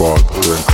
Father,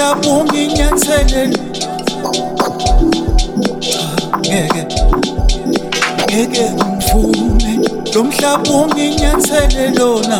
lapho unginyathelele ngeke ngeke ngivume lo mhlaba unginyathele lona.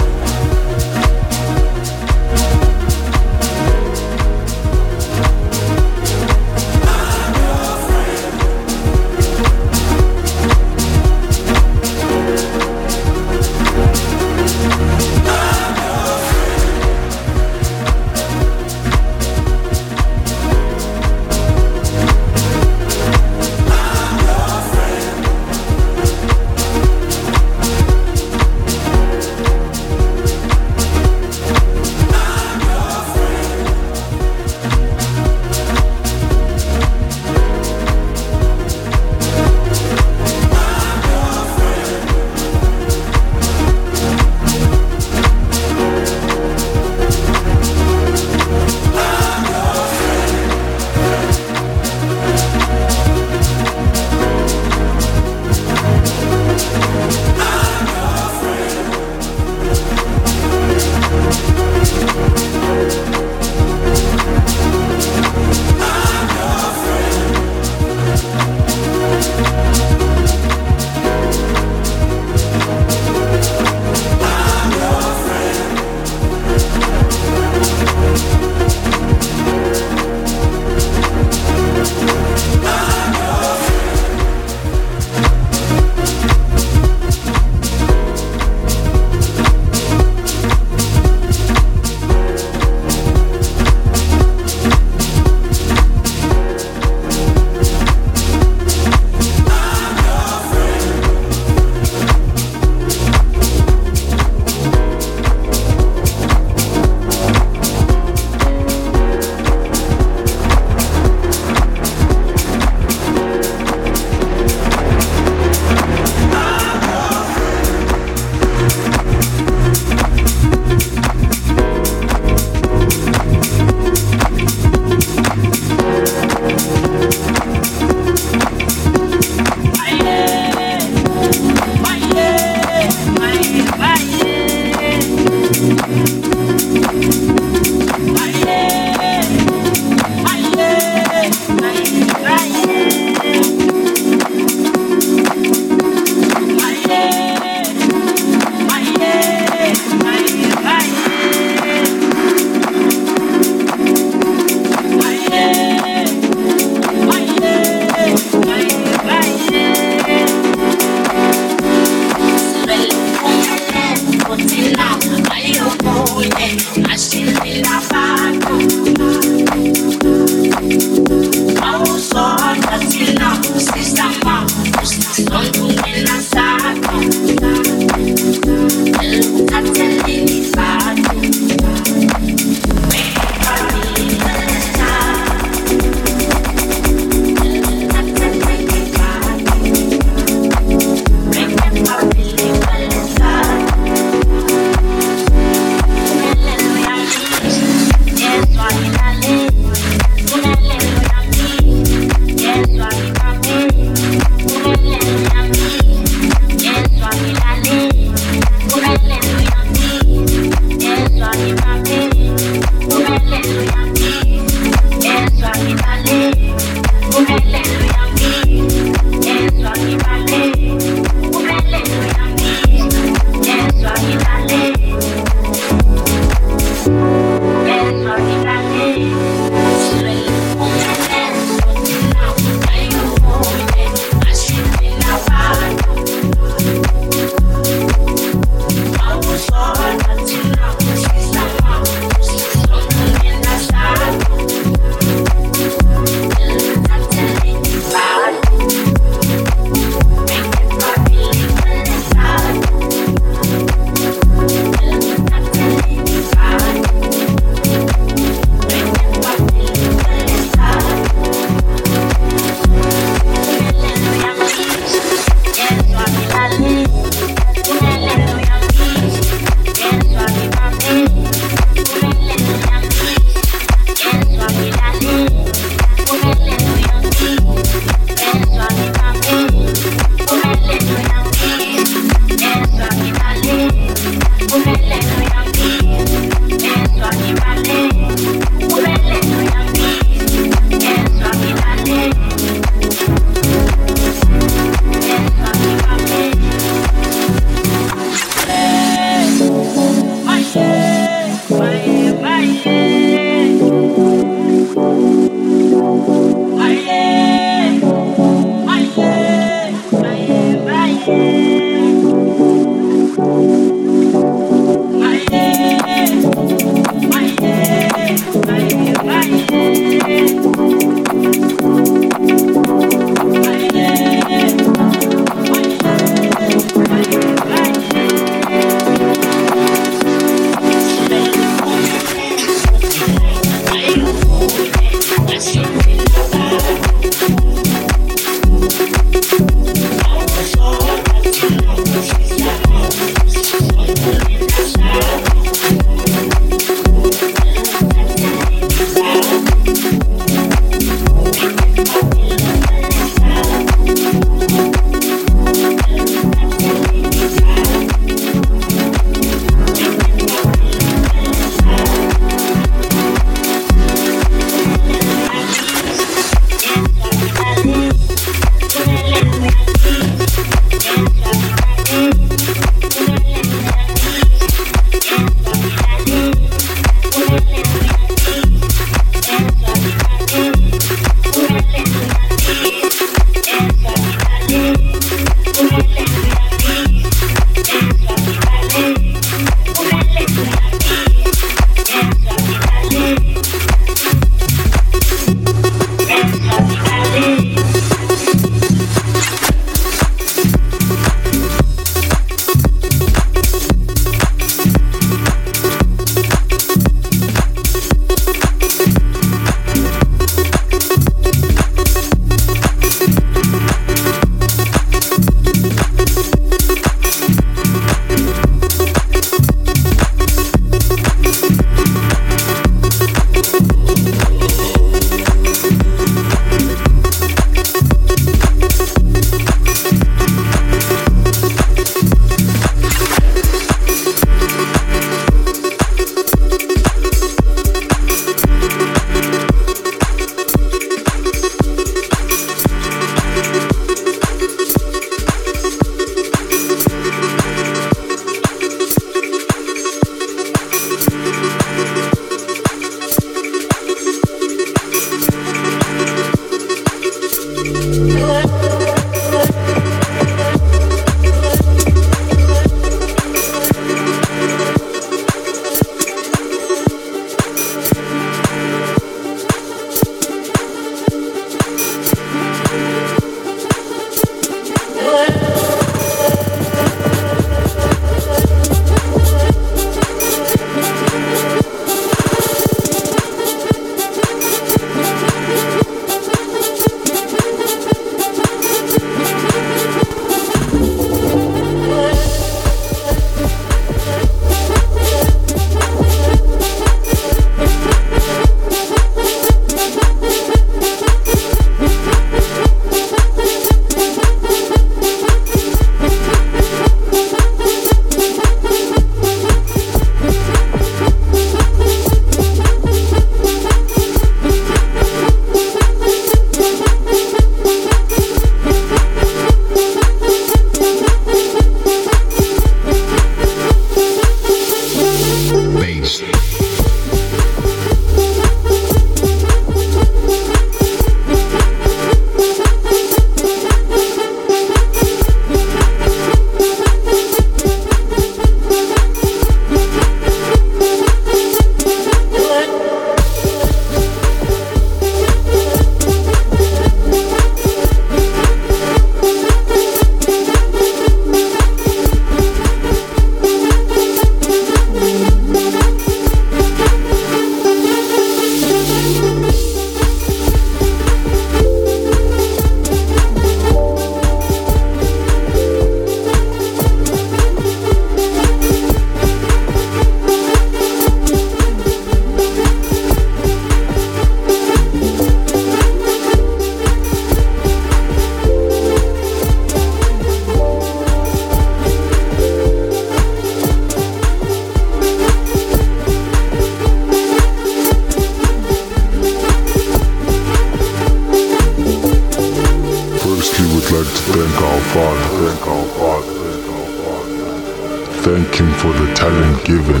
looking for the talent given.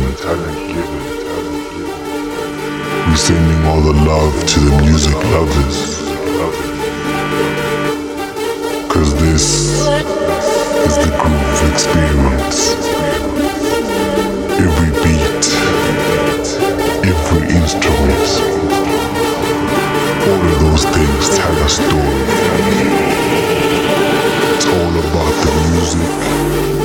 We're sending all the love to the music lovers. Cause this is the groove experience. Every beat, every instrument, all of those things tell a story. It's all about the music.